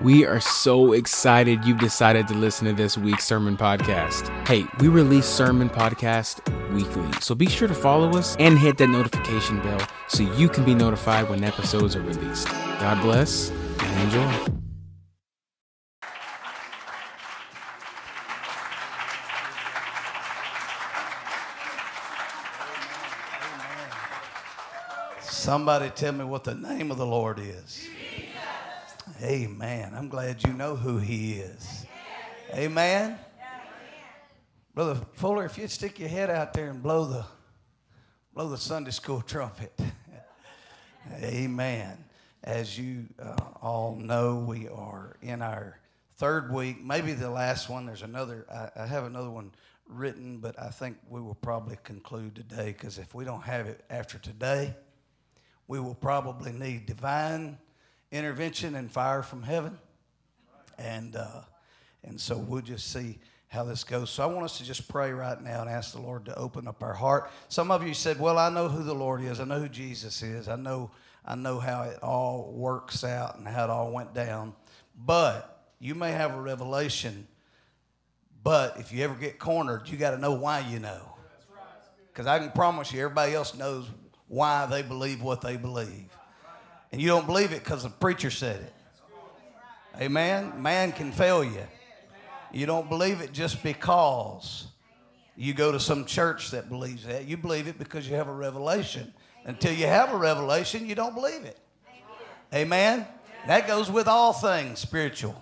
We are so excited you've decided to listen to this week's sermon podcast. Hey, we release sermon podcast weekly, so be sure to follow us and hit that notification bell so you can be notified when episodes are released. God bless and enjoy. Somebody tell me what the name of the Lord is. Amen. I'm glad you know who he is. Amen. Brother Fuller, if you'd stick your head out there and blow the blow the Sunday school trumpet. Amen. As you uh, all know, we are in our third week, maybe the last one. There's another, I, I have another one written, but I think we will probably conclude today because if we don't have it after today, we will probably need divine intervention and fire from heaven. And, uh, and so we'll just see how this goes. So I want us to just pray right now and ask the Lord to open up our heart. Some of you said, Well, I know who the Lord is, I know who Jesus is, I know, I know how it all works out and how it all went down. But you may have a revelation, but if you ever get cornered, you got to know why you know. Because I can promise you, everybody else knows why they believe what they believe. And you don't believe it because the preacher said it. Amen. Man can fail you. You don't believe it just because you go to some church that believes that. You believe it because you have a revelation. Until you have a revelation, you don't believe it. Amen. That goes with all things spiritual.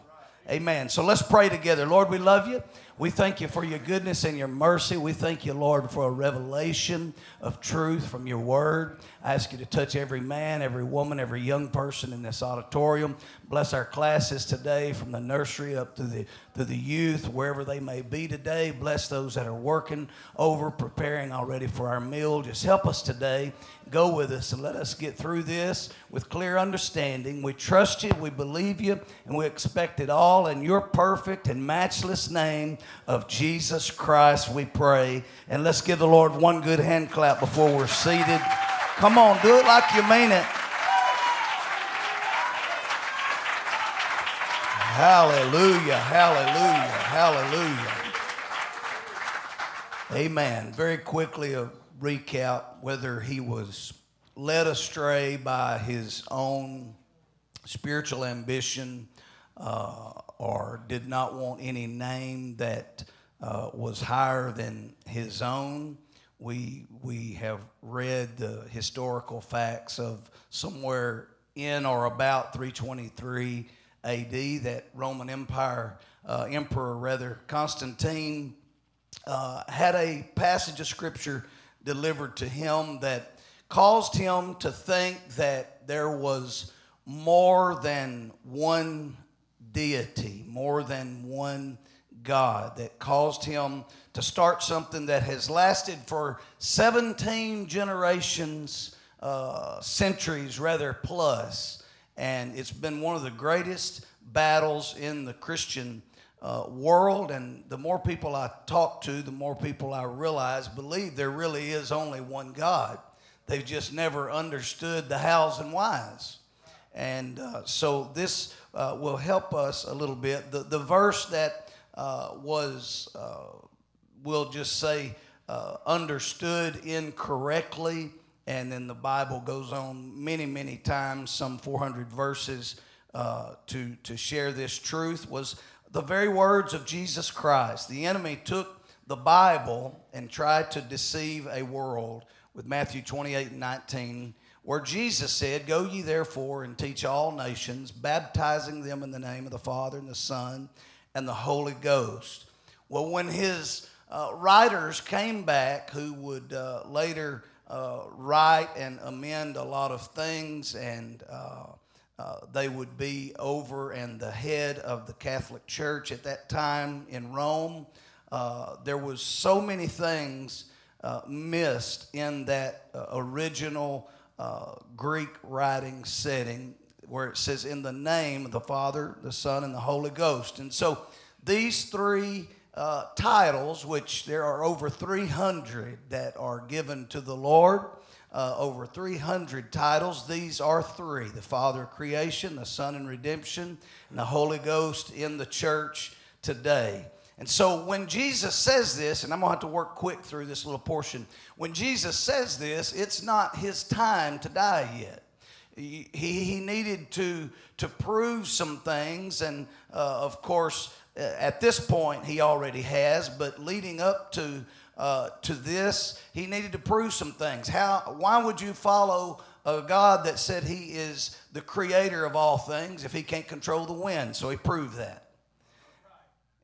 Amen. So let's pray together. Lord, we love you. We thank you for your goodness and your mercy. We thank you, Lord, for a revelation of truth from your word. I ask you to touch every man, every woman, every young person in this auditorium. Bless our classes today from the nursery up to the, to the youth, wherever they may be today. Bless those that are working over, preparing already for our meal. Just help us today. Go with us and let us get through this with clear understanding. We trust you, we believe you, and we expect it all in your perfect and matchless name of Jesus Christ, we pray. And let's give the Lord one good hand clap before we're seated. Come on, do it like you mean it. Hallelujah, hallelujah, hallelujah. Amen. Very quickly, a recap whether he was led astray by his own spiritual ambition uh, or did not want any name that uh, was higher than his own. We, we have read the historical facts of somewhere in or about 323 AD that Roman Empire uh, emperor, rather Constantine, uh, had a passage of scripture delivered to him that caused him to think that there was more than one deity, more than one God, that caused him to start something that has lasted for 17 generations, uh, centuries rather, plus. And it's been one of the greatest battles in the Christian uh, world. And the more people I talk to, the more people I realize believe there really is only one God. They've just never understood the hows and whys. And uh, so this uh, will help us a little bit. The, the verse that uh, was, uh, we'll just say, uh, understood incorrectly, and then the Bible goes on many, many times, some 400 verses, uh, to, to share this truth, was the very words of Jesus Christ. The enemy took the Bible and tried to deceive a world with Matthew 28 and 19 where Jesus said, Go ye therefore and teach all nations, baptizing them in the name of the Father and the Son and the Holy Ghost. Well, when his uh, writers came back, who would uh, later uh, write and amend a lot of things, and uh, uh, they would be over and the head of the Catholic Church at that time in Rome. Uh, there was so many things missed in that original uh, Greek writing setting where it says, in the name of the Father, the Son, and the Holy Ghost. And so these three uh, titles, which there are over 300 that are given to the Lord, uh, over 300 titles. These are three the Father of creation, the Son in redemption, and the Holy Ghost in the church today. And so when Jesus says this, and I'm going to have to work quick through this little portion, when Jesus says this, it's not his time to die yet. He, he needed to, to prove some things, and uh, of course, uh, at this point, he already has, but leading up to, uh, to this, he needed to prove some things. How, why would you follow a God that said he is the creator of all things if he can't control the wind? So he proved that.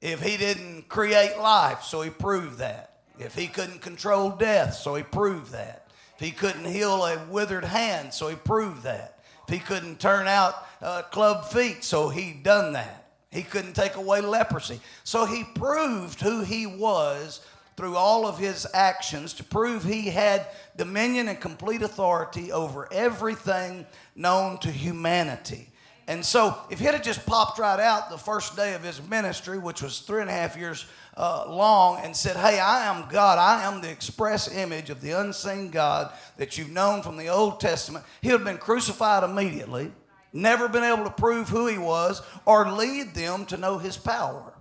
If he didn't create life, so he proved that. If he couldn't control death, so he proved that. If he couldn't heal a withered hand, so he proved that. If he couldn't turn out uh, club feet, so he done that. He couldn't take away leprosy. So he proved who he was through all of his actions to prove he had dominion and complete authority over everything known to humanity. And so, if he had just popped right out the first day of his ministry, which was three and a half years uh, long, and said, Hey, I am God, I am the express image of the unseen God that you've known from the Old Testament, he would have been crucified immediately, never been able to prove who he was or lead them to know his power.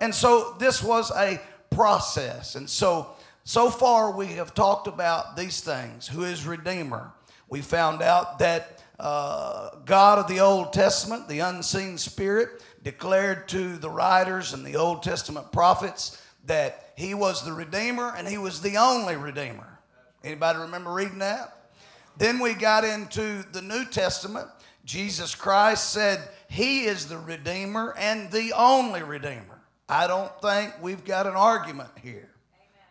And so, this was a process. And so, so far, we have talked about these things who is Redeemer. We found out that uh, God of the Old Testament, the unseen spirit, declared to the writers and the Old Testament prophets that he was the Redeemer and he was the only Redeemer. Anybody remember reading that? Then we got into the New Testament. Jesus Christ said he is the Redeemer and the only Redeemer. I don't think we've got an argument here.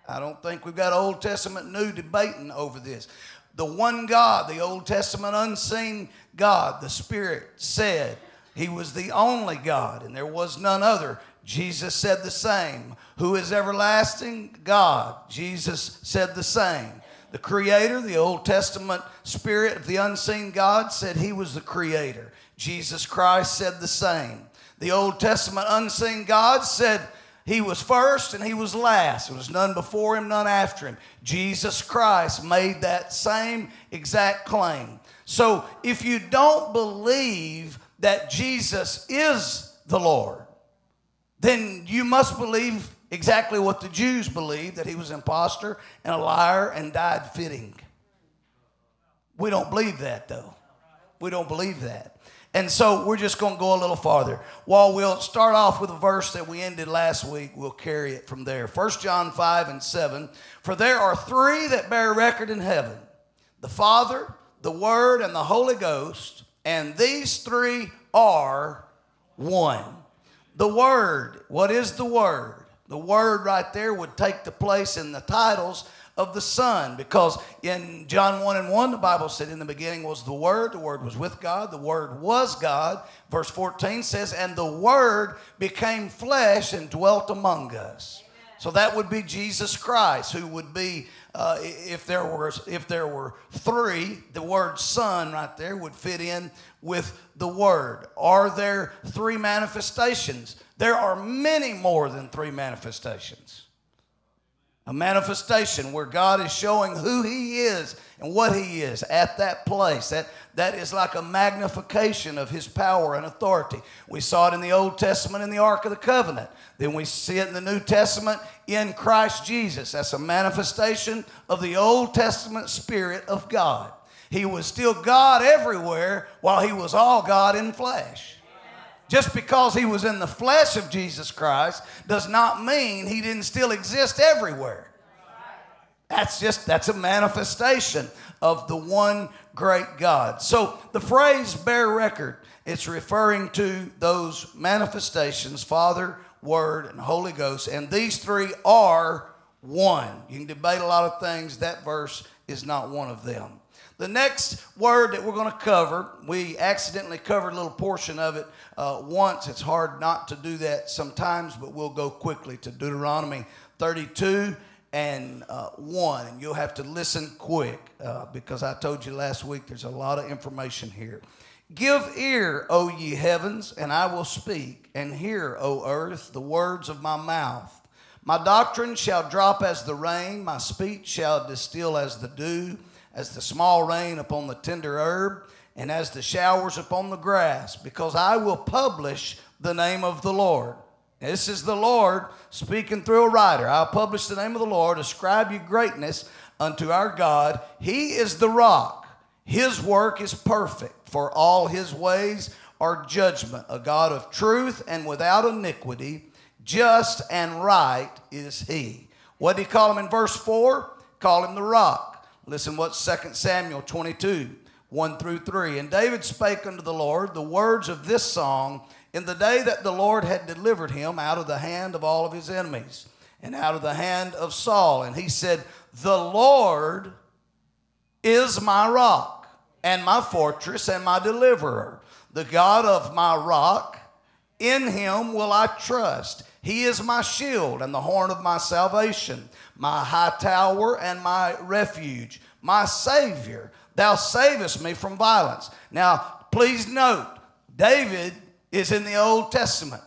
I don't think we've got Old Testament, New debating over this the one God, the Old Testament unseen God, the Spirit said he was the only God and there was none other. Jesus said the same. Who is everlasting? God. Jesus said the same. The Creator, the Old Testament Spirit of the unseen God, said he was the Creator. Jesus Christ said the same. The Old Testament unseen God said he was first and he was last. There was none before him, none after him. Jesus Christ made that same exact claim. So if you don't believe that Jesus is the Lord, then you must believe exactly what the Jews believed that he was an impostor and a liar and died fitting. We don't believe that though. We don't believe that. And so we're just going to go a little farther. While we'll start off with a verse that we ended last week, we'll carry it from there. 1 John 5 and 7. For there are three that bear record in heaven the Father, the Word, and the Holy Ghost, and these three are one. The Word, what is the Word? The Word right there would take the place in the titles of the Son. Because in John 1 and 1, the Bible said, In the beginning was the Word, the Word was with God, the Word was God. Verse 14 says, And the Word became flesh and dwelt among us. So that would be Jesus Christ, who would be, uh, if there were if there were three, the word Son right there would fit in with the Word. Are there three manifestations? There are many more than three manifestations a manifestation where God is showing who He is and what He is at that place. That, that is like a magnification of His power and authority. We saw it in the Old Testament in the Ark of the Covenant. Then we see it in the New Testament in Christ Jesus. That's a manifestation of the Old Testament Spirit of God. He was still God everywhere while He was all God in flesh. Just because he was in the flesh of Jesus Christ does not mean he didn't still exist everywhere. That's just that's a manifestation of the one great God. So the phrase bear record, it's referring to those manifestations, Father, Word, and Holy Ghost, and these three are one. You can debate a lot of things. That verse is not one of them. The next word that we're going to cover, we accidentally covered a little portion of it uh, once. It's hard not to do that sometimes, but we'll go quickly to Deuteronomy 32 and uh, 1. And you'll have to listen quick uh, because I told you last week there's a lot of information here. Give ear, O ye heavens, and I will speak, and hear, O earth, the words of my mouth. My doctrine shall drop as the rain, my speech shall distill as the dew as the small rain upon the tender herb, and as the showers upon the grass, because I will publish the name of the Lord. This is the Lord speaking through a writer. I'll publish the name of the Lord, ascribe you greatness unto our God. He is the rock. His work is perfect, for all his ways are judgment. A God of truth and without iniquity, just and right is he. What did he call him in verse 4? Call him the rock. Listen what 2 Samuel 22, 1 through 3. And David spake unto the Lord the words of this song in the day that the Lord had delivered him out of the hand of all of his enemies and out of the hand of Saul. And he said, The Lord is my rock and my fortress and my deliverer, the God of my rock. In him will I trust. He is my shield and the horn of my salvation, my high tower and my refuge, my Savior. Thou savest me from violence. Now, please note, David is in the Old Testament.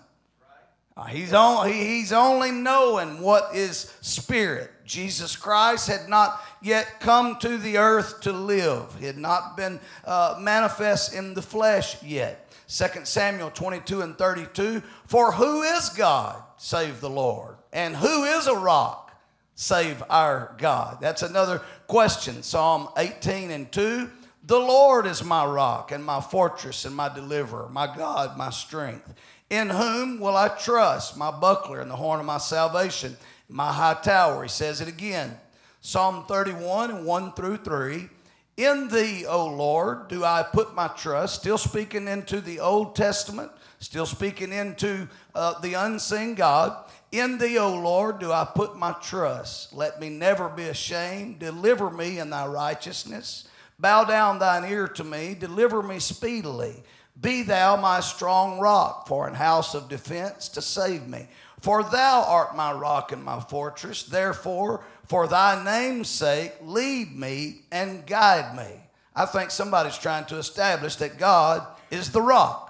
Uh, he's, on, he, he's only knowing what is spirit. Jesus Christ had not yet come to the earth to live. He had not been uh, manifest in the flesh yet. 2 Samuel 22 and 32 For who is God save the Lord? And who is a rock save our God? That's another question. Psalm 18 and 2 The Lord is my rock and my fortress and my deliverer, my God, my strength. In whom will I trust? My buckler and the horn of my salvation, my high tower. He says it again. Psalm 31 and 1 through 3. In thee, O Lord, do I put my trust. Still speaking into the Old Testament, still speaking into uh, the unseen God. In thee, O Lord, do I put my trust. Let me never be ashamed. Deliver me in thy righteousness. Bow down thine ear to me. Deliver me speedily. Be thou my strong rock for an house of defense to save me. For thou art my rock and my fortress. Therefore, for thy name's sake, lead me and guide me. I think somebody's trying to establish that God is the rock.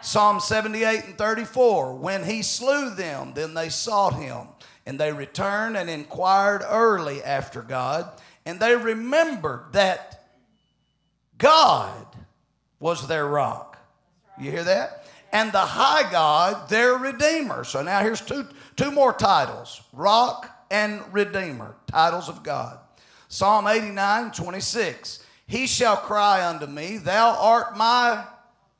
Psalm 78 and 34 When he slew them, then they sought him, and they returned and inquired early after God, and they remembered that God was their rock. You hear that? And the high God, their redeemer. So now here's two, two more titles rock and Redeemer, titles of God. Psalm 89, 26. He shall cry unto me, Thou art my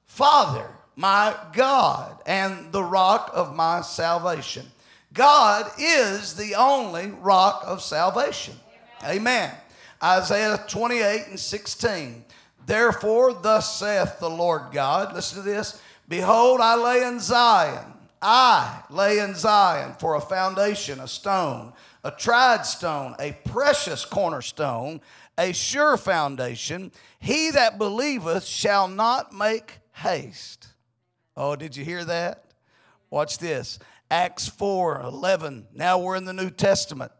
Father, my God, and the rock of my salvation. God is the only rock of salvation. Amen. Amen. Isaiah 28 and 16. Therefore, thus saith the Lord God, listen to this Behold, I lay in Zion I lay in Zion for a foundation, a stone, a tried stone, a precious cornerstone, a sure foundation. He that believeth shall not make haste. Oh, did you hear that? Watch this. Acts 4 11. Now we're in the New Testament.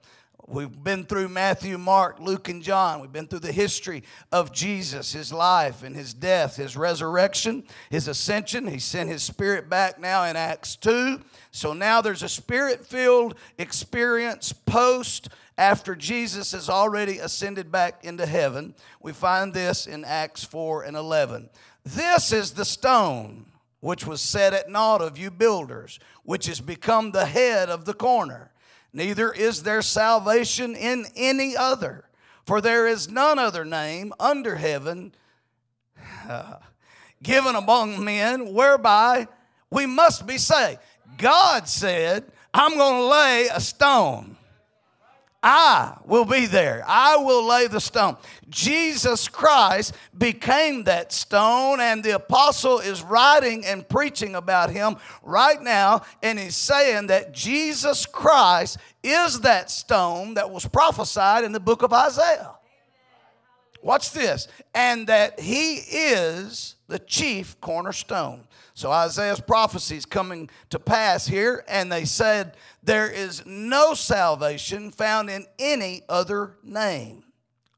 We've been through Matthew, Mark, Luke, and John. We've been through the history of Jesus, his life and his death, his resurrection, his ascension. He sent his spirit back now in Acts 2. So now there's a spirit filled experience post after Jesus has already ascended back into heaven. We find this in Acts 4 and 11. This is the stone which was set at naught of you builders, which has become the head of the corner neither is there salvation in any other. For there is none other name under heaven uh, given among men whereby we must be saved. God said, I'm going to lay a stone I will be there. I will lay the stone. Jesus Christ became that stone, and the apostle is writing and preaching about him right now, and he's saying that Jesus Christ is that stone that was prophesied in the book of Isaiah. Watch this. And that he is the chief cornerstone. So Isaiah's prophecy is coming to pass here, and they said, There is no salvation found in any other name.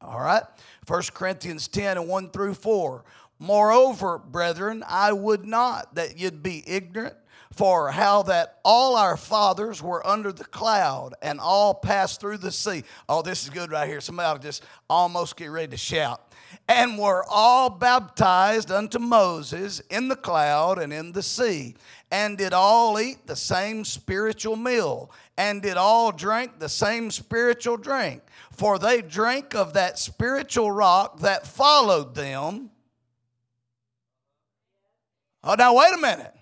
All right? 1 Corinthians 10 and 1 through 4. Moreover, brethren, I would not that you'd be ignorant for how that all our fathers were under the cloud and all passed through the sea. Oh, this is good right here. Somebody just almost get ready to shout. And were all baptized unto Moses in the cloud and in the sea, and did all eat the same spiritual meal, and did all drink the same spiritual drink. For they drank of that spiritual rock that followed them. Oh, now wait a minute.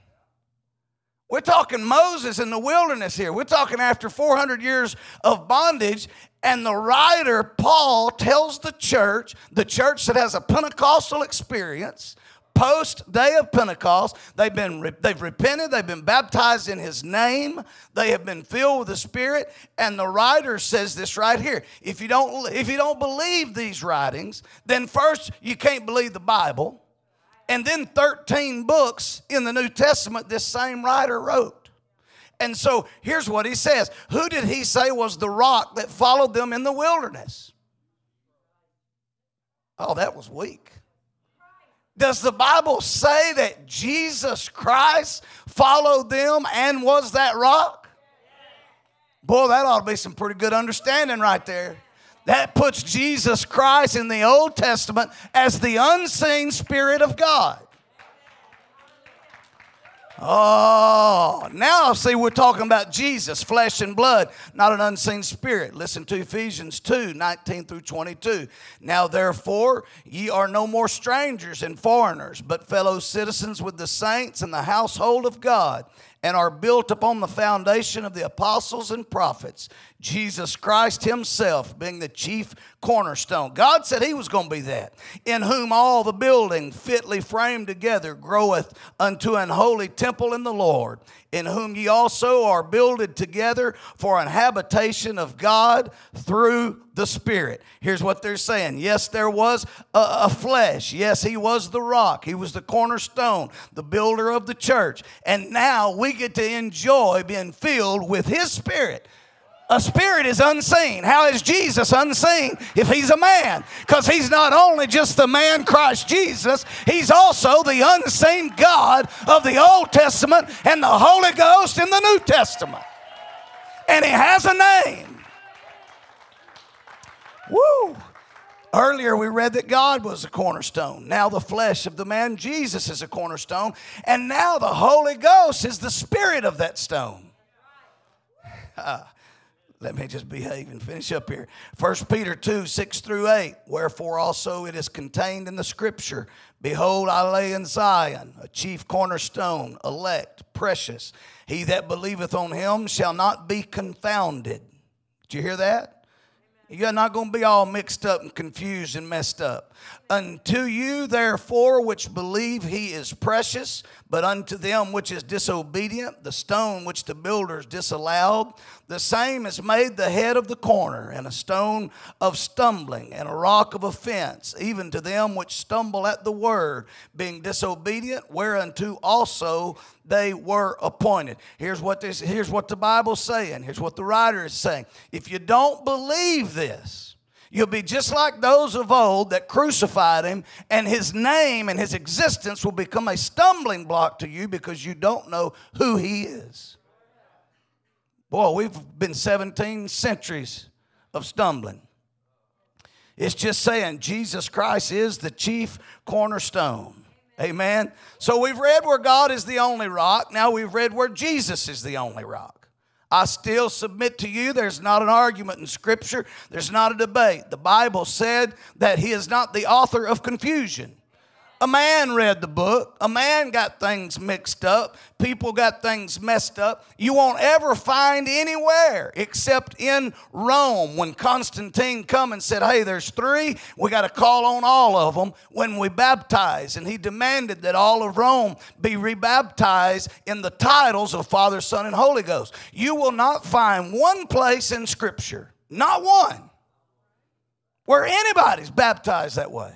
We're talking Moses in the wilderness here. We're talking after 400 years of bondage. And the writer, Paul, tells the church, the church that has a Pentecostal experience, post day of Pentecost, they've been they've repented, they've been baptized in his name, they have been filled with the Spirit, and the writer says this right here. If you don't if you don't believe these writings, then first you can't believe the Bible and then 13 books in the New Testament this same writer wrote. And so here's what he says Who did he say was the rock that followed them in the wilderness? Oh, that was weak. Does the Bible say that Jesus Christ followed them and was that rock? Boy, that ought to be some pretty good understanding right there. That puts Jesus Christ in the Old Testament as the unseen Spirit of God. Oh, now see, we're talking about Jesus, flesh and blood, not an unseen spirit. Listen to Ephesians 2 19 through 22. Now, therefore, ye are no more strangers and foreigners, but fellow citizens with the saints and the household of God and are built upon the foundation of the apostles and prophets, Jesus Christ Himself being the chief cornerstone. God said He was going to be that, in whom all the building fitly framed together groweth unto an holy temple in the Lord, in whom ye also are builded together for an habitation of God through the Spirit. Here's what they're saying Yes, there was a, a, flesh. Yes, He was the rock. He was the cornerstone, the builder of the church. And now we get to enjoy being filled with His Spirit. A spirit is unseen. How is Jesus unseen if he's a man? Because he's not only just the man Christ Jesus, he's also the unseen God of the Old Testament and the Holy Ghost in the New Testament. And he has a name. Woo! Earlier, we read that God was a cornerstone. Now, the flesh of the man Jesus is a cornerstone. And now, the Holy Ghost is the spirit of that stone. Ah. Let me just behave and finish up here. 1 Peter 2 6 through 8. Wherefore also it is contained in the scripture Behold, I lay in Zion a chief cornerstone, elect, precious. He that believeth on him shall not be confounded. Did you hear that? You're not going to be all mixed up and confused and messed up. Unto you, therefore, which believe he is precious, but unto them which is disobedient, the stone which the builders disallowed, the same is made the head of the corner, and a stone of stumbling, and a rock of offense, even to them which stumble at the word, being disobedient, whereunto also they were appointed. Here's what this, here's what the Bible's saying. Here's what the writer is saying. If you don't believe this, You'll be just like those of old that crucified him, and his name and his existence will become a stumbling block to you because you don't know who he is. Boy, we've been 17 centuries of stumbling. It's just saying Jesus Christ is the chief cornerstone. Amen. So we've read where God is the only rock. Now we've read where Jesus is the only rock. I still submit to you there's not an argument in Scripture, there's not a debate. The Bible said that He is not the author of confusion. A man read the book. A man got things mixed up. People got things messed up. You won't ever find anywhere except in Rome when Constantine come and said, "Hey, there's three. We got to call on all of them when we baptize." And he demanded that all of Rome be rebaptized in the titles of Father, Son, and Holy Ghost. You will not find one place in Scripture, not one, where anybody's baptized that way.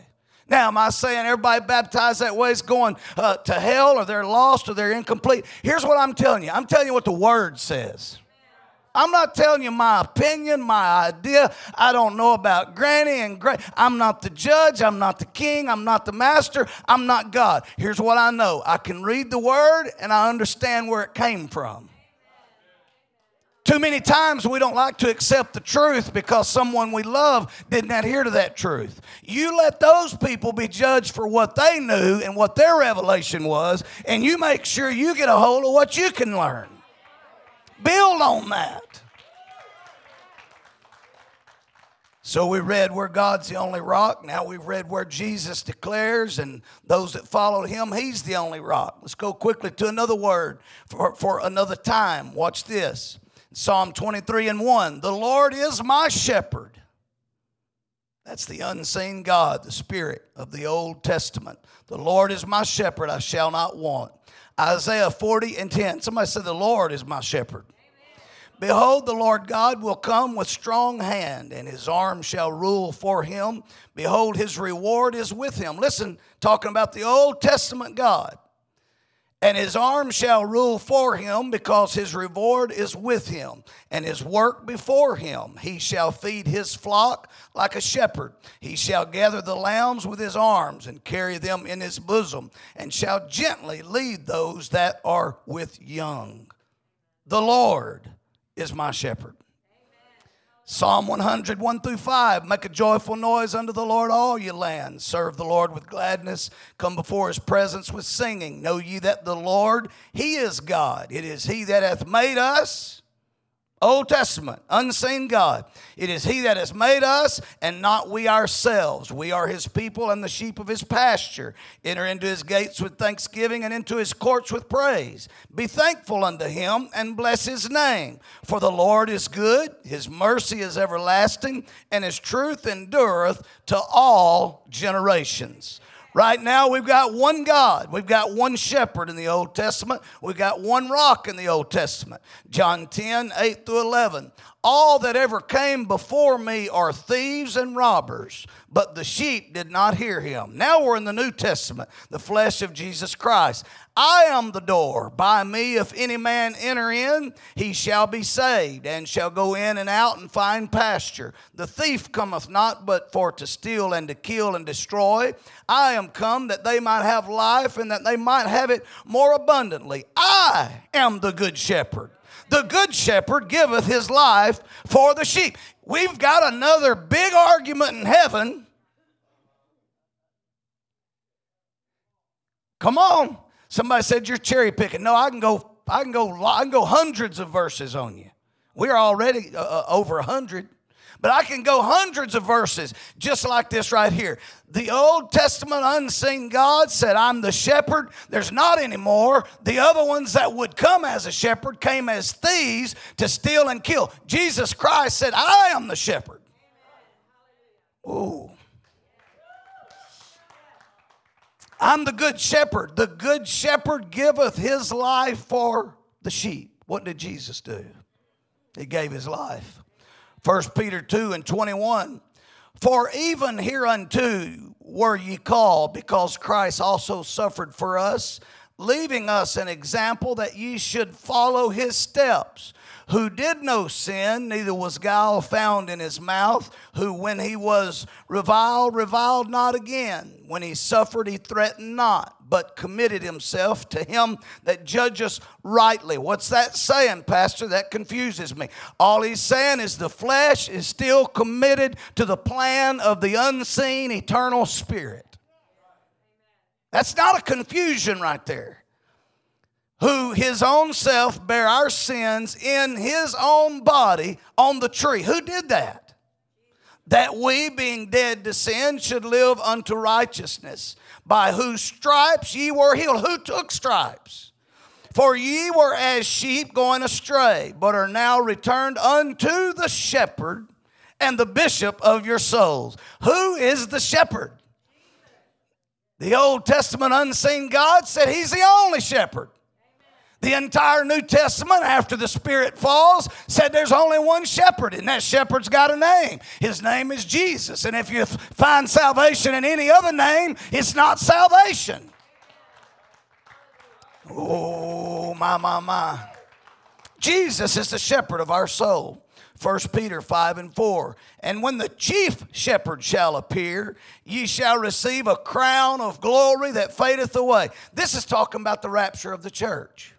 Now, am I saying everybody baptized that way is going uh, to hell or they're lost or they're incomplete? Here's what I'm telling you I'm telling you what the Word says. I'm not telling you my opinion, my idea. I don't know about granny and great. I'm not the judge. I'm not the king. I'm not the master. I'm not God. Here's what I know I can read the word and I understand where it came from. Too many times we don't like to accept the truth because someone we love didn't adhere to that truth. You let those people be judged for what they knew and what their revelation was, and you make sure you get a hold of what you can learn. Build on that. So we read where God's the only rock. Now we've read where Jesus declares, and those that followed him, he's the only rock. Let's go quickly to another word for, for another time. Watch this. Psalm 23 and 1 The Lord is my shepherd. That's the unseen God, the Spirit of the Old Testament. The Lord is my shepherd, I shall not want. Isaiah 40 and 10. Somebody said, The Lord is my shepherd. Behold, the Lord God will come with strong hand, and his arm shall rule for him. Behold, his reward is with him. Listen, talking about the Old Testament God and his arm shall rule for him because his reward is with him and his work before him. He shall feed his flock like a shepherd. He shall gather the lambs with his arms and carry them in his bosom and shall gently lead those that are with young. The Lord is my shepherd. Psalm 100, 1 through 5. Make a joyful noise unto the Lord, all ye lands. Serve the Lord with gladness. Come before his presence with singing. Know ye that the Lord, he is God. It is he that hath made us Old Testament, unseen God. It is He that has made us and not we ourselves. We are His people and the sheep of His pasture. Enter into His gates with thanksgiving and into His courts with praise. Be thankful unto Him and bless His name. For the Lord is good, His mercy is everlasting, and His truth endureth to all generations. Right now, we've got one God. We've got one shepherd in the Old Testament. We've got one rock in the Old Testament. John 10, 8 through 11. All that ever came before me are thieves and robbers, but the sheep did not hear him. Now we're in the New Testament, the flesh of Jesus Christ. I am the door. By me, if any man enter in, he shall be saved, and shall go in and out and find pasture. The thief cometh not but for to steal and to kill and destroy. I am come that they might have life and that they might have it more abundantly. I am the good shepherd. The good shepherd giveth his life for the sheep. We've got another big argument in heaven. Come on. Somebody said you're cherry picking. No, I can go. I can go. I can go hundreds of verses on you. We're already uh, uh over a hundred. But I can go hundreds of verses just like this right here. The Old Testament unseen God said, I'm the shepherd. There's not anymore. The other ones that would come as a shepherd came as thieves to steal and kill. Jesus Christ said, I am the shepherd. Ooh. I'm the good shepherd. The good shepherd giveth his life for the sheep. What did Jesus do? He gave his life. 1 Peter 2 and 21. For even hereunto were ye called, because Christ also suffered for us, leaving us an example that ye should follow his steps who did no sin, neither was guile found in his mouth, who when he was reviled, reviled not again. When he suffered, he threatened not, but committed himself to him that judges rightly. What's that saying, Pastor? That confuses me. All he's saying is the flesh is still committed to the plan of the unseen eternal spirit. That's not a confusion right there who his own self bare our sins in his own body on the tree. Who did that? That we, being dead to sin, should live unto righteousness, by whose stripes ye were healed. Who took stripes? For ye were as sheep going astray, but are now returned unto the shepherd and the bishop of your souls. Who is the shepherd? The Old Testament unseen God said he's the only shepherd. The entire New Testament, after the Spirit falls, said there's only one shepherd, and that shepherd's got a name. His name is Jesus. And if you find salvation in any other name, it's not salvation. Oh, my, my, my. Jesus is the shepherd of our soul. 1 Peter 5 and 4. And when the chief shepherd shall appear, ye shall receive a crown of glory that fadeth away. This is talking about the rapture of the church.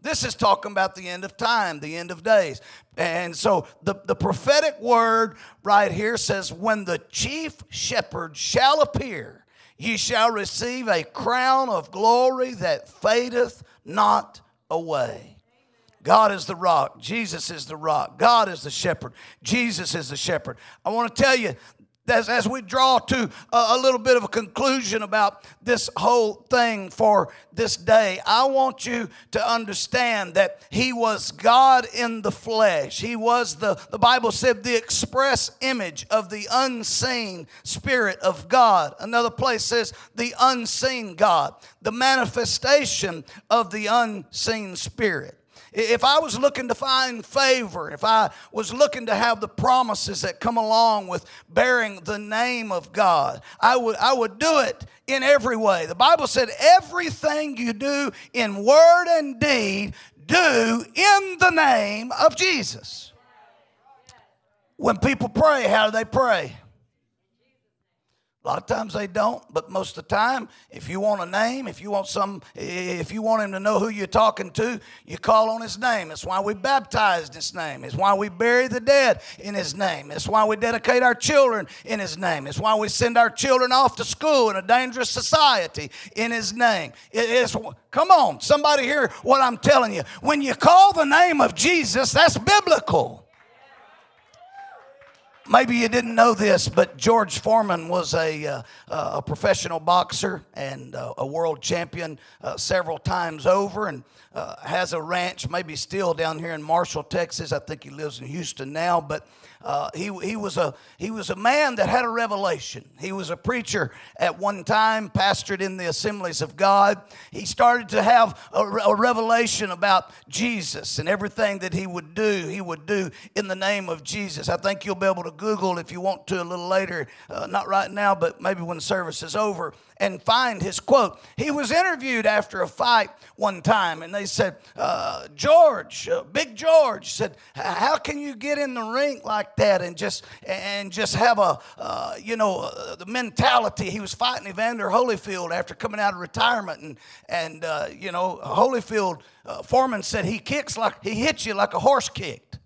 This is talking about the end of time, the end of days. And so the, the prophetic word right here says, When the chief shepherd shall appear, ye shall receive a crown of glory that fadeth not away. God is the rock. Jesus is the rock. God is the shepherd. Jesus is the shepherd. I want to tell you as, as we draw to a, a, little bit of a conclusion about this whole thing for this day, I want you to understand that He was God in the flesh. He was the, the Bible said, the express image of the unseen Spirit of God. Another place says, the unseen God, the manifestation of the unseen Spirit. If I was looking to find favor, if I was looking to have the promises that come along with bearing the name of God, I would, I would do it in every way. The Bible said, everything you do in word and deed, do in the name of Jesus. When people pray, how do they pray? A lot of times they don't, but most of the time, if you want a name, if you want some, if you want him to know who you're talking to, you call on his name. That's why we baptize in his name. It's why we bury the dead in his name. It's why we dedicate our children in his name. It's why we send our children off to school in a dangerous society in his name. it's come on, somebody hear what I'm telling you. When you call the name of Jesus, that's biblical. Maybe you didn't know this, but George Foreman was a, uh, a professional boxer and uh, a world champion uh, several times over. And uh, has a ranch, maybe still down here in Marshall, Texas. I think he lives in Houston now, but uh, he, he, was a, he was a man that had a revelation. He was a preacher at one time, pastored in the assemblies of God. He started to have a, a revelation about Jesus and everything that he would do, he would do in the name of Jesus. I think you'll be able to Google if you want to a little later, uh, not right now, but maybe when the service is over and find his quote. He was interviewed after a fight one time, and they said, uh, George, uh, Big George, said, "How can you get in the ring like that and just and just have a uh, you know uh, the mentality?" He was fighting Evander Holyfield after coming out of retirement, and and uh, you know Holyfield uh, Foreman said he kicks like he hits you like a horse kicked.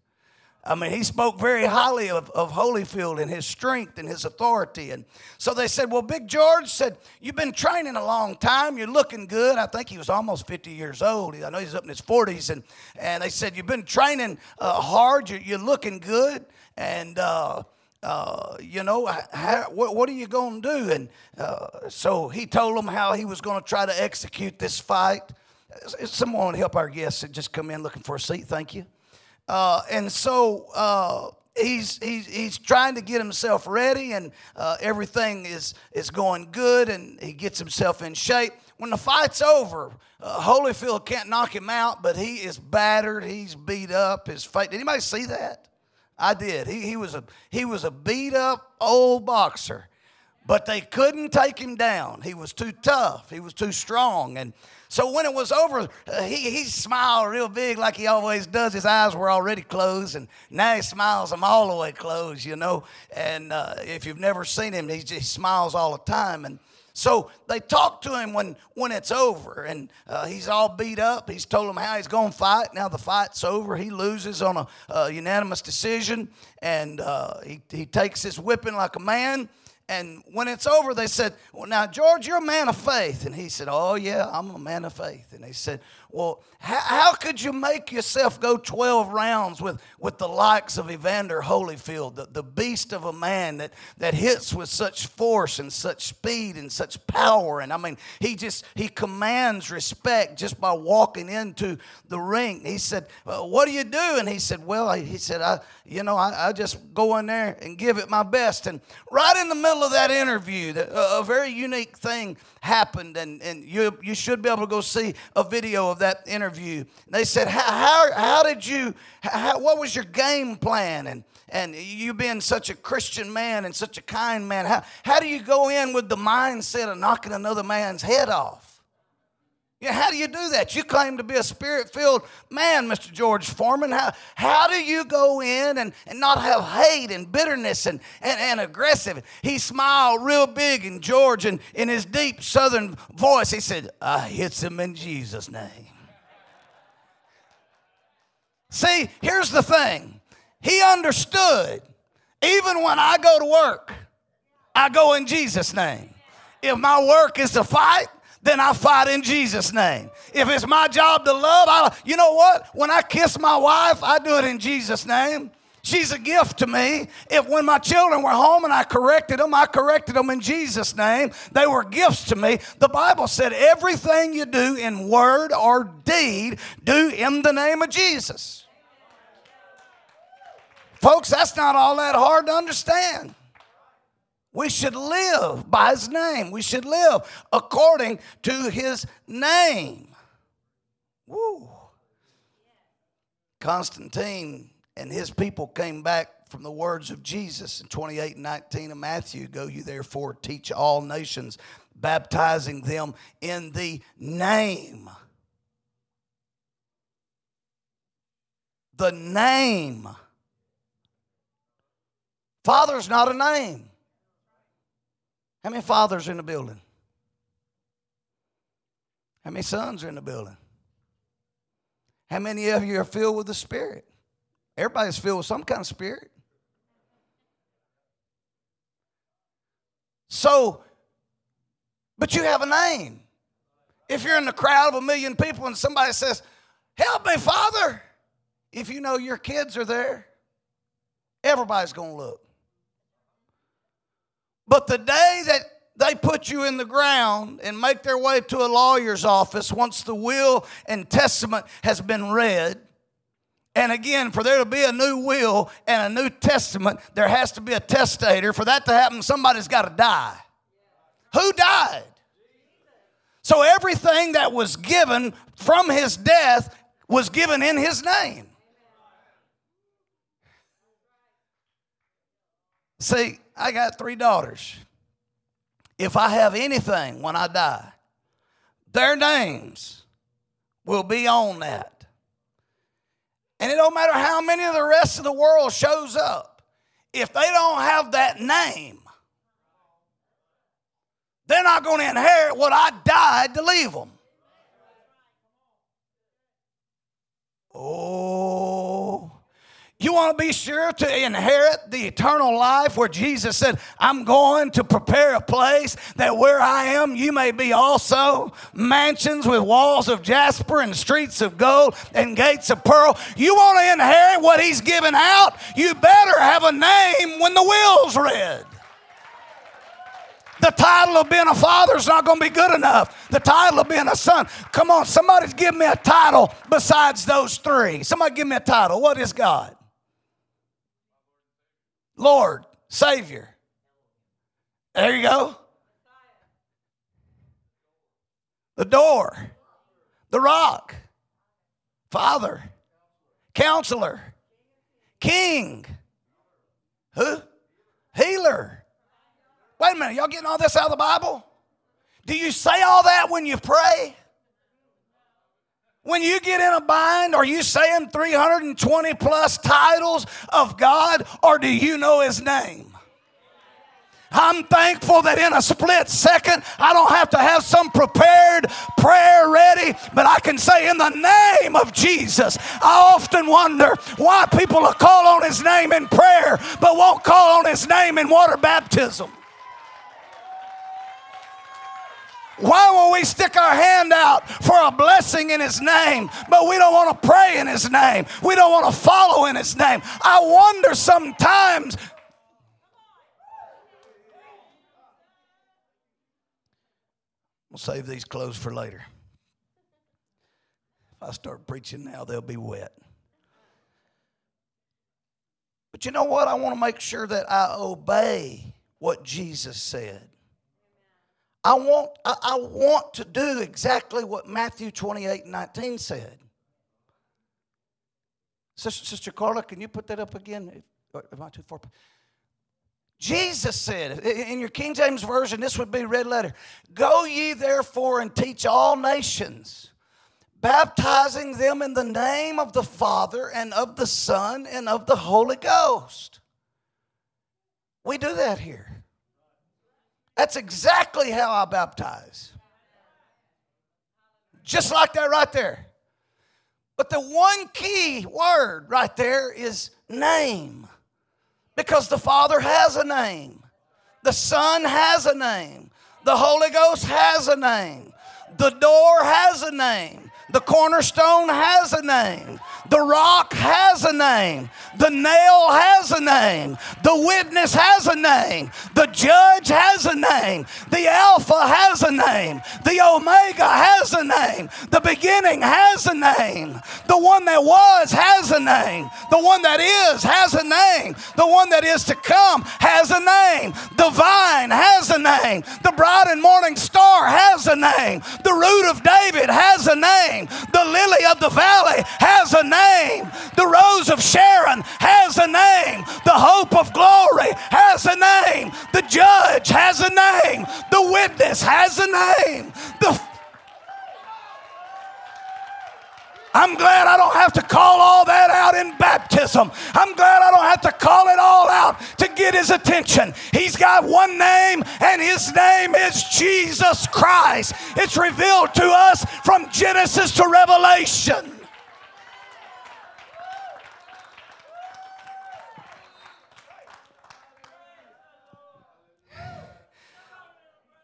I mean, he spoke very highly of, of Holyfield and his strength and his authority. And so they said, Well, Big George said, You've been training a long time. You're looking good. I think he was almost 50 years old. I know he's up in his 40s. And, and they said, You've been training uh, hard. You're, you're, looking good. And, uh, uh, you know, how, what, what, are you going to do? And uh, so he told them how he was going to try to execute this fight. Someone help our guests and just come in looking for a seat. Thank you. Uh, and so uh, he's, he's, he's trying to get himself ready, and uh, everything is, is going good, and he gets himself in shape. When the fight's over, uh, Holyfield can't knock him out, but he is battered. He's beat up. His face. Did anybody see that? I did. He, he, was a, he was a beat up old boxer, but they couldn't take him down. He was too tough, he was too strong. And so when it was over, uh, he, he smiled real big like he always does. His eyes were already closed, and now he smiles them all the way closed, you know. And uh, if you've never seen him, he just smiles all the time. And so they talk to him when, when it's over, and uh, he's all beat up. He's told them how he's going to fight. Now the fight's over. He loses on a, unanimous decision, and uh, he, he takes his whipping like a man and when it's over, they said, Well, now, George, you're a man of faith. And he said, Oh, yeah, I'm a man of faith. And they said, Well, how, how could you make yourself go 12 rounds with, with the likes of Evander Holyfield, the, the beast of a man that, that hits with such force and such speed and such power? And I mean, he just, he commands respect just by walking into the ring. He said, well, What do you do? And he said, Well, he said, I, you know, I, I just go in there and give it my best. And right in the middle of that interview, a, a very unique thing happened, and, and you, you should be able to go see a video of that interview. They said, How, how, how did you, how, what was your game plan? And, and you being such a Christian man and such a kind man, how, how do you go in with the mindset of knocking another man's head off? Yeah, how do you do that? You claim to be a spirit filled man, Mr. George Foreman. How, how do you go in and, and not have hate and bitterness and, and, and aggressive? He smiled real big, and George, in, in his deep southern voice, he said, I hits him in Jesus' name. See, here's the thing he understood, even when I go to work, I go in Jesus' name. If my work is to fight, then I fight in Jesus' name. If it's my job to love, I, you know what? When I kiss my wife, I do it in Jesus' name. She's a gift to me. If when my children were home and I corrected them, I corrected them in Jesus' name. They were gifts to me. The Bible said everything you do in word or deed, do in the name of Jesus. Folks, that's not all that hard to understand. We should live by his name. We should live according to his name. Woo. Constantine and his people came back from the words of Jesus in 28 and 19 of Matthew. Go you therefore teach all nations, baptizing them in the name. The name. Father's not a name. How many fathers in the building? How many sons are in the building? How many of you are filled with the Spirit? Everybody's filled with some kind of spirit. So, but you have a name. If you're in the crowd of a million people and somebody says, Help me, Father, if you know your kids are there, everybody's going to look. But the day that they put you in the ground and make their way to a lawyer's office once the will and testament has been read, and again, for there to be a new will and a new testament, there has to be a testator. For that to happen, somebody's got to die. Who died? So everything that was given from his death was given in his name. See, I got three daughters. If I have anything when I die, their names will be on that. And it don't matter how many of the rest of the world shows up, if they don't have that name, they're not going to inherit what I died to leave them. Oh, you want to be sure to inherit the eternal life where Jesus said, I'm going to prepare a place that where I am, you may be also. Mansions with walls of jasper and streets of gold and gates of pearl. You want to inherit what He's given out? You better have a name when the will's read. The title of being a father is not going to be good enough. The title of being a son. Come on, somebody give me a title besides those three. Somebody give me a title. What is God? Lord, Savior. There you go. The door, the rock, Father, Counselor, King. Who? Healer. Wait a minute, y'all getting all this out of the Bible? Do you say all that when you pray? When you get in a bind, are you saying 320 plus titles of God, or do you know His name? I'm thankful that in a split second, I don't have to have some prepared prayer ready, but I can say, in the name of Jesus. I often wonder why people will call on His name in prayer, but won't call on His name in water baptism. Why will we stick our hand out for a blessing in His name, but we don't want to pray in His name? We don't want to follow in His name. I wonder sometimes. We'll save these clothes for later. If I start preaching now, they'll be wet. But you know what? I want to make sure that I obey what Jesus said. I want, I, want to do exactly what Matthew 28 and 19 said. Sister, Sister Carla, can you put that up again? Am I too far? Jesus said, in your King James Version, this would be red letter Go ye therefore and teach all nations, baptizing them in the name of the Father and of the Son and of the Holy Ghost. We do that here. That's exactly how I baptize. Just like that right there. But the one key word right there is name. Because the Father has a name, the Son has a name, the Holy Ghost has a name, the door has a name, the cornerstone has a name. The rock has a name. The nail has a name. The witness has a name. The judge has a name. The Alpha has a name. The Omega has a name. The beginning has a name. The one that was has a name. The one that is has a name. The one that is to come has a name. The vine has a name. The bright and morning star has a name. The root of David has a name. The lily of the valley has a name name. The rose of Sharon has a name. The hope of glory has a name. The judge has a name. The witness has a name. The I'm glad I don't have to call all that out in baptism. I'm glad I don't have to call it all out to get his attention. He's got one name, and his name is Jesus Christ. It's revealed to us from Genesis to Revelation.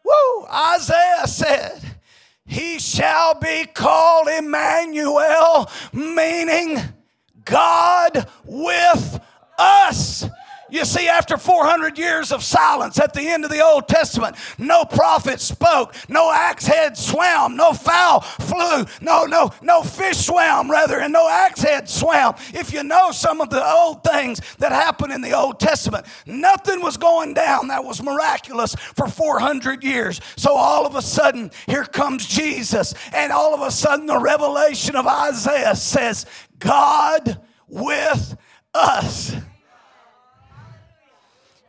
Woo! Isaiah said, He shall be called Emmanuel, meaning God with us. You see, after 400 years of silence at the end of the Old Testament, no prophet spoke, no axe head swam, no fowl flew, no, no, no fish swam, rather, and no axe head swam. If you know some of the old things that happened in the Old Testament, nothing was going down that was miraculous for 400 years. So all of a sudden, here comes Jesus, and all of a sudden, the revelation of Isaiah says, God with us.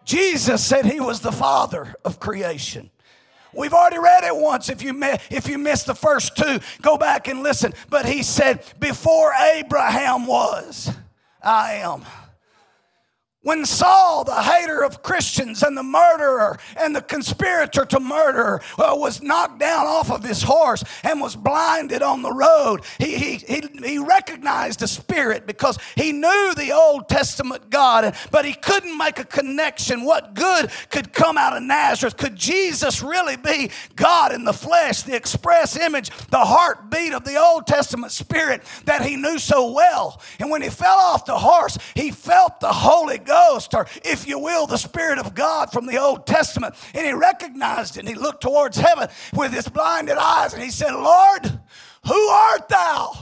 Jesus said he was the father of creation. We've already read it once. If you, if you missed the first two, go back and listen. But he said, Before Abraham was, I am. When Saul, the hater of Christians and the murderer and the conspirator to murder, uh, was knocked down off of his horse and was blinded on the road, he, he, he, he recognized the spirit because he knew the Old Testament God, but he couldn't make a connection. What good could come out of Nazareth? Could Jesus really be God in the flesh, the express image, the heartbeat of the Old Testament spirit that he knew so well? And when he fell off the horse, he felt the Holy Ghost, or if you will, the Spirit of God from the Old Testament. And he recognized it and he looked towards heaven with his blinded eyes and he said, Lord, who art thou?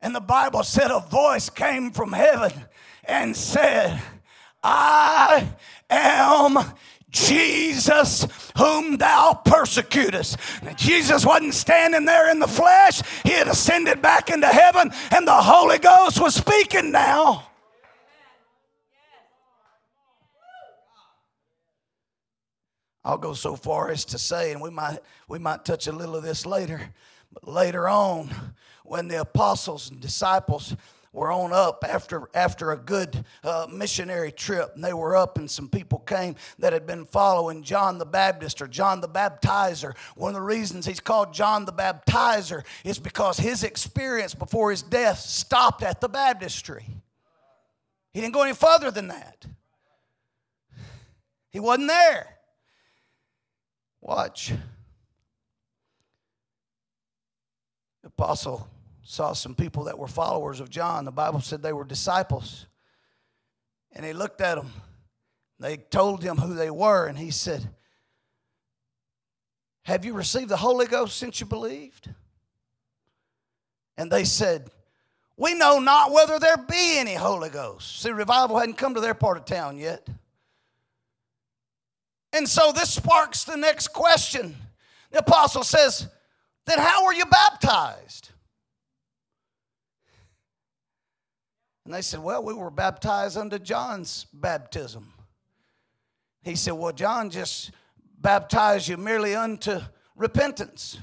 And the Bible said a voice came from heaven and said, I am Jesus, whom thou persecutest. Now, Jesus wasn't standing there in the flesh, he had ascended back into heaven, and the Holy Ghost was speaking now. I'll go so far as to say, and we might, we might touch a little of this later, but later on, when the apostles and disciples were on up after, after a good uh, missionary trip, and they were up, and some people came that had been following John the Baptist or John the Baptizer. One of the reasons he's called John the Baptizer is because his experience before his death stopped at the baptistry. He didn't go any further than that. He wasn't there. Watch. The apostle saw some people that were followers of John. The Bible said they were disciples. And he looked at them. They told him who they were, and he said, Have you received the Holy Ghost since you believed? And they said, We know not whether there be any Holy Ghost. See, revival hadn't come to their part of town yet. And so this sparks the next question. The apostle says, Then how were you baptized? And they said, Well, we were baptized under John's baptism. He said, Well, John just baptized you merely unto repentance.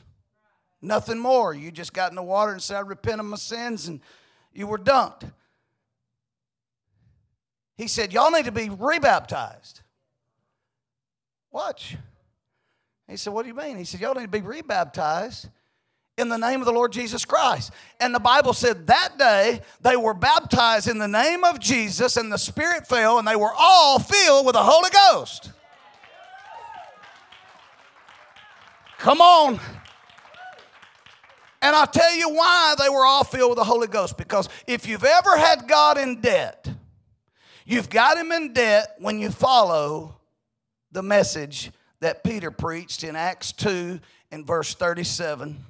Nothing more. You just got in the water and said, I repent of my sins, and you were dunked. He said, Y'all need to be rebaptized. Watch. He said, What do you mean? He said, Y'all need to be rebaptized in the name of the Lord Jesus Christ. And the Bible said that day they were baptized in the name of Jesus, and the Spirit fell, and they were all filled with the Holy Ghost. Come on. And I'll tell you why they were all filled with the Holy Ghost. Because if you've ever had God in debt, you've got Him in debt when you follow the message that Peter preached in Acts 2 and verse 37.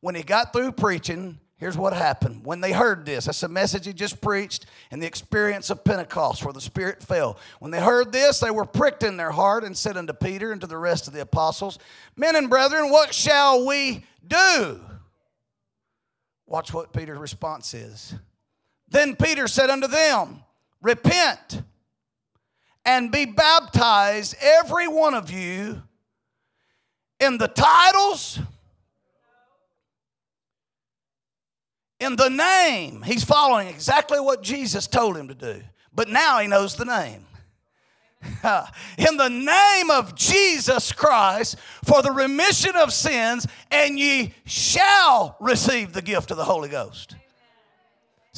When he got through preaching, here's what happened. When they heard this, that's the message he just preached and the experience of Pentecost where the Spirit fell. When they heard this, they were pricked in their heart and said unto Peter and to the rest of the apostles, Men and brethren, what shall we do? Watch what Peter's response is. Then Peter said unto them, Repent and be baptized, every one of you, in the titles, in the name. He's following exactly what Jesus told him to do, but now he knows the name. in the name of Jesus Christ for the remission of sins, and ye shall receive the gift of the Holy Ghost.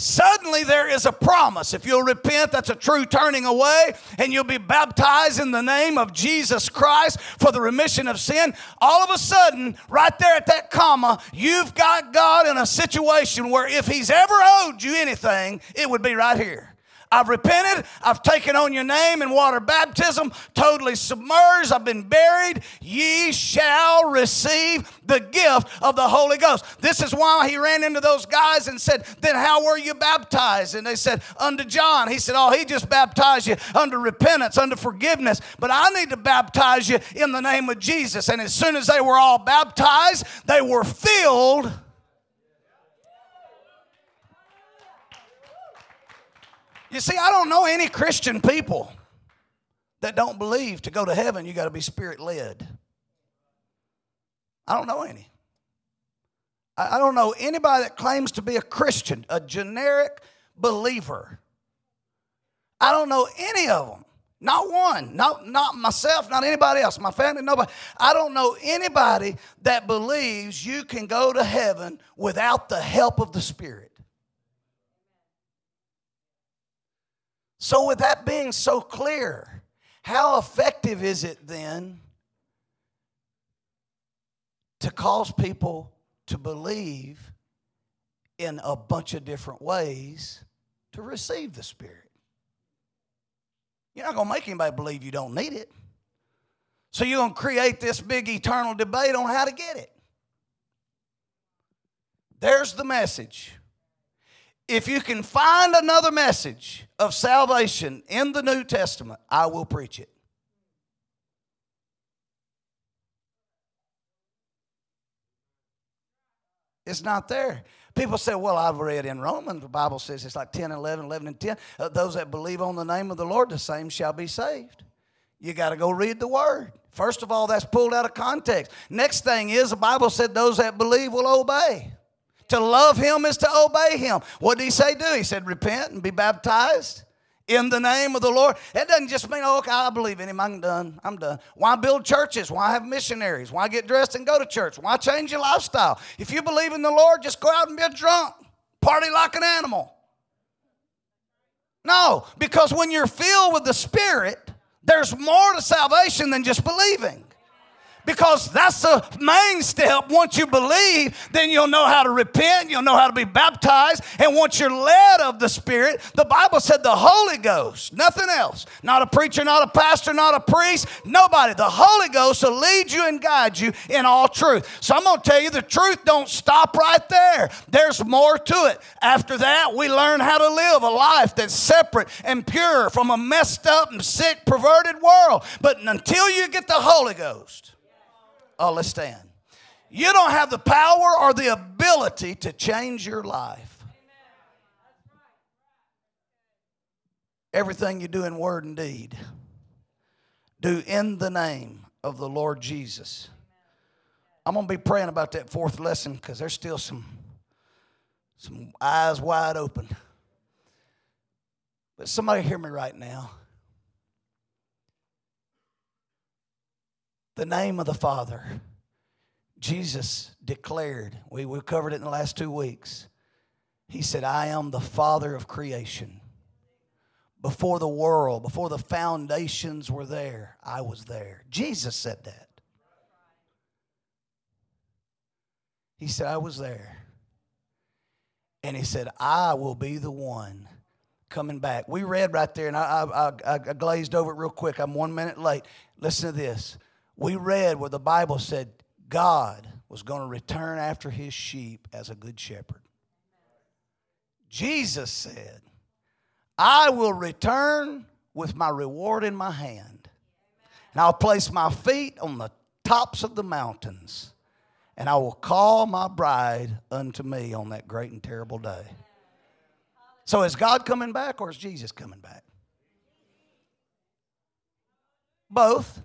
Suddenly, there is a promise. If you'll repent, that's a true turning away, and you'll be baptized in the name of Jesus Christ for the remission of sin. All of a sudden, right there at that comma, you've got God in a situation where if He's ever owed you anything, it would be right here. I've repented. I've taken on your name in water baptism, totally submerged. I've been buried. Ye shall receive the gift of the Holy Ghost. This is why he ran into those guys and said, Then how were you baptized? And they said, Unto John. He said, Oh, he just baptized you under repentance, under forgiveness. But I need to baptize you in the name of Jesus. And as soon as they were all baptized, they were filled You see, I don't know any Christian people that don't believe to go to heaven, you got to be spirit led. I don't know any. I don't know anybody that claims to be a Christian, a generic believer. I don't know any of them. Not one. Not, not myself, not anybody else. My family, nobody. I don't know anybody that believes you can go to heaven without the help of the Spirit. So, with that being so clear, how effective is it then to cause people to believe in a bunch of different ways to receive the Spirit? You're not going to make anybody believe you don't need it. So, you're going to create this big eternal debate on how to get it. There's the message if you can find another message of salvation in the New Testament, I will preach it. It's not there. People say, well, I've read in Romans, the Bible says it's like 10, 11, 11, and 10. Uh, those that believe on the name of the Lord, the same shall be saved. You got to go read the word. First of all, that's pulled out of context. Next thing is, the Bible said those that believe will obey. To love him is to obey him. What did he say do? He said, repent and be baptized in the name of the Lord. It doesn't just mean, oh, okay, I believe in him. I'm done. I'm done. Why build churches? Why have missionaries? Why get dressed and go to church? Why change your lifestyle? If you believe in the Lord, just go out and be a drunk. Party like an animal. No, because when you're filled with the Spirit, there's more to salvation than just believing because that's the main step. Once you believe, then you'll know how to repent, you'll know how to be baptized, and once you're led of the Spirit, the Bible said the Holy Ghost, nothing else. Not a preacher, not a pastor, not a priest, nobody. The Holy Ghost will lead you and guide you in all truth. So I'm going to tell you the truth don't stop right there. There's more to it. After that, we learn how to live a life that's separate and pure from a messed up and sick, perverted world. But until you get the Holy Ghost, Oh, let's stand. You don't have the power or the ability to change your life. Everything you do in word and deed Do in the name of the Lord Jesus. I'm going to be praying about that fourth lesson because there's still some, some eyes wide open. But somebody hear me right now. The name of the Father, Jesus declared, we, we covered it in the last two weeks. He said, I am the Father of creation. Before the world, before the foundations were there, I was there. Jesus said that. He said, I was there. And he said, I will be the one coming back. We read right there, and I, I, I, I glazed over it real quick. I'm one minute late. Listen to this. We read where the Bible said God was going to return after his sheep as a good shepherd. Jesus said, I will return with my reward in my hand, and I'll place my feet on the tops of the mountains, and I will call my bride unto me on that great and terrible day. So is God coming back or is Jesus coming back? Both.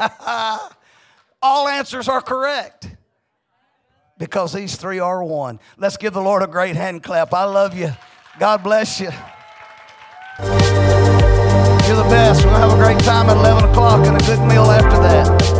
All answers are correct because these three are one. Let's give the Lord a great hand clap. I love you. God bless you. You're the best. We'll have a great time at 11 o'clock and a good meal after that.